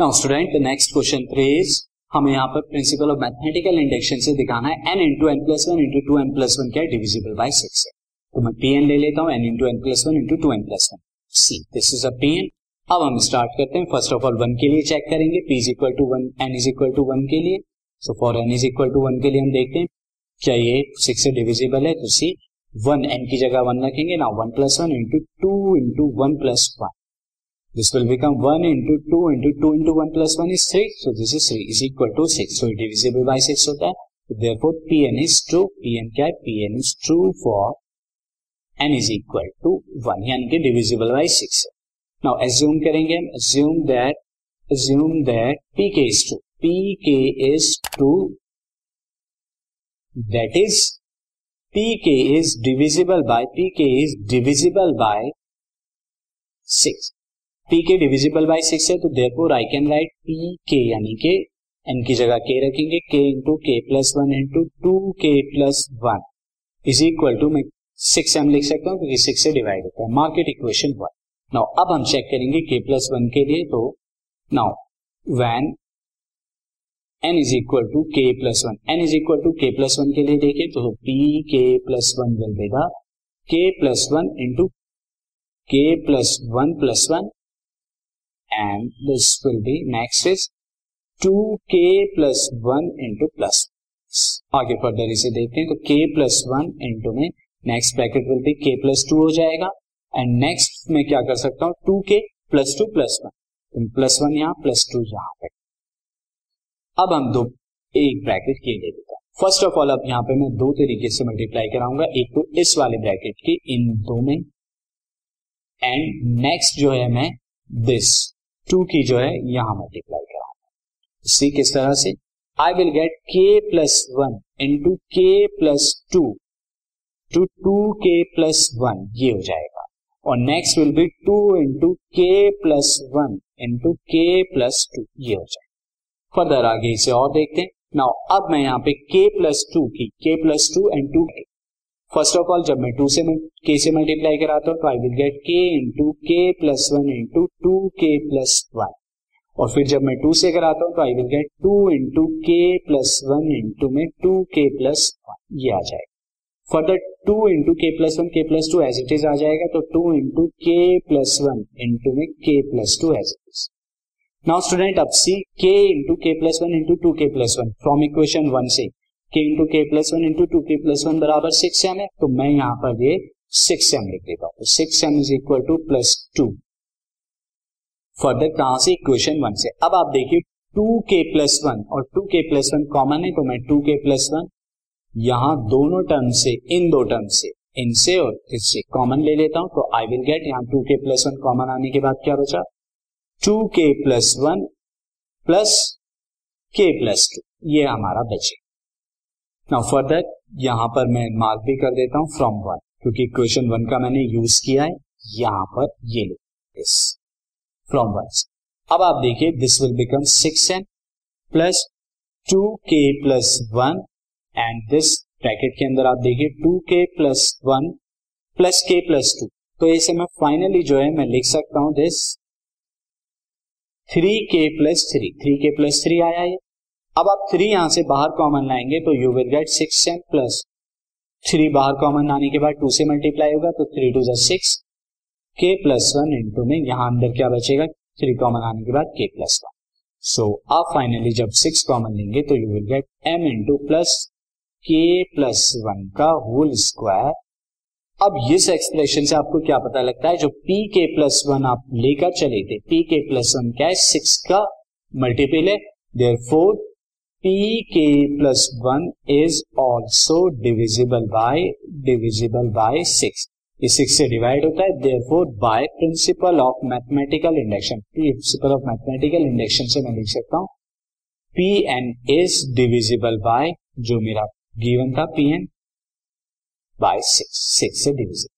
Now student next question is हमें यहाँ पर प्रिंसिपल ऑफ़ मैथमेटिकल इंडक्शन से दिखाना है n into n plus one into two n plus one क्या डिविजिबल बाय सिक्स है। तो मैं पी एन ले लेता हूँ n into n plus one into two n plus one see this is a P n अब हम start करते हैं फ़र्स्ट ऑफ़ ऑल वन के लिए चेक करेंगे P is equal to one n is equal to one के लिए। So for n is equal to one के लिए हम देखते हैं। क्या ये सिक्स से डिविजिबल है? तो सी वन एन की जगह वन रखेंगे ना one plus one into two into one plus one This will become 1 into 2 into 2 into 1 plus 1 is 3. So this is 3 is equal to 6. So divisible by 6 होता है. So therefore Pn is true. Pn क्या है? Pn is true for n is equal to 1 यानी कि divisible by 6 है. Now assume करेंगे हम assume that assume that Pk is true. Pk is true. That is Pk is divisible by Pk is divisible by 6. P k divisible by six है तो therefore I can write P k यानी K N की जगह K रखेंगे k into k plus one into two k plus one is equal to मैं six M लिख सकता हूँ, क्योंकि सिक्स से डिवाइड होता है। मार्केट इक्वेशन वन नाउ अब हम चेक करेंगे के प्लस वन के लिए तो now when n is equal to k plus one n is equal to k plus one के लिए देखिए तो पी के प्लस वन विल देगा k plus one into k plus one plus one and this will be next is 2k plus 1 into plus. आगे further इसे देखते हैं तो k प्लस वन इंटू में next bracket will be k plus two हो जाएगा। And next में क्या कर सकता हूँ? Two k plus two plus one plus one यहाँ प्लस टू यहाँ पे। अब हम दो, एक ब्रैकेट के ले लेता फ़र्स्ट ऑफ़ ऑल अब यहाँ पे मैं दो तरीके से मल्टीप्लाई कराऊँगा। एक तो इस वाले ब्रैकेट के इन दो में। एंड नेक्स्ट जो है मैं दिस टू की जो है, यहाँ मल्टीप्लाई कराऊँगा सी किस तरह से? I will get k plus one into k plus two two two k plus one ये हो जाएगा। और next will be two into k plus one into k plus two ये हो जाएगा। फर्दर आगे इसे और देखते हैं। नाउ अब मैं यहाँ पे के प्लस टू की k plus two and two first of all जब मैं टू से के से मल्टीप्लाई कराता हूँ तो I will get k into k plus one into two k plus one और फिर जब मैं टू से कराता हूँ तो I will get two into k plus one into में टू के प्लस वन ये आ जाएगा further two into k plus one k plus two as it is आ जाएगा तो two into k plus one into में k plus two as it is now student अब see k into k plus one into two k plus one from equation one से k into k plus one into two k plus one बराबर six M है तो मैं यहाँ पर ये six M लिख देता हूँ। Six m is equal to plus two further कहाँ से इक्वेशन वन से? अब आप देखिए टू के प्लस वन और two k plus one common है तो मैं टू के प्लस वन यहाँ दोनों टर्म से, इन दो टर्म से, इनसे और इससे कॉमन ले लेता हूँ। तो आई विल गेट यहाँ two k plus one common आने के बाद क्या बचा? Two k plus one plus k plus two ये हमारा बचे नाउ फर्दर यहाँ पर मैं मार्क भी कर देता हूँ फ्रॉम वन क्योंकि इक्वेशन वन का मैंने यूज़ किया है यहाँ पर ये फ्रॉम वन अब आप देखिए this will become six n plus two k plus one and this bracket के अंदर आप देखिए two k plus one plus k plus two तो इसे मैं फाइनली जो है, मैं लिख सकता हूँ this three k plus three three k plus three आया ये। अब आप थ्री यहाँ से बाहर कॉमन लाएँगे तो you will get six n plus three बाहर कॉमन आने के बाद टू से मल्टीप्लाई होगा तो three two six k plus one into में यहाँ अंदर क्या बचेगा? थ्री कॉमन आने के बाद के प्लस वन सो आप फाइनली जब सिक्स कॉमन लेंगे तो you will get m into plus k plus one का होल स्क्वायर अब इस एक्सप्रेशन से आपको क्या पता लगता है? जो पी के प्लस वन आप लेकर चले थे पी के प्लस वन क्या है? सिक्स का मल्टीपल है therefore P k plus one is also divisible by divisible by six ये सिक्स से डिवाइड होता है therefore by principle of mathematical induction principle of mathematical induction से मैं लिख सकता हूँ। P n is divisible by जो मेरा गिवन था P n by six six से divisible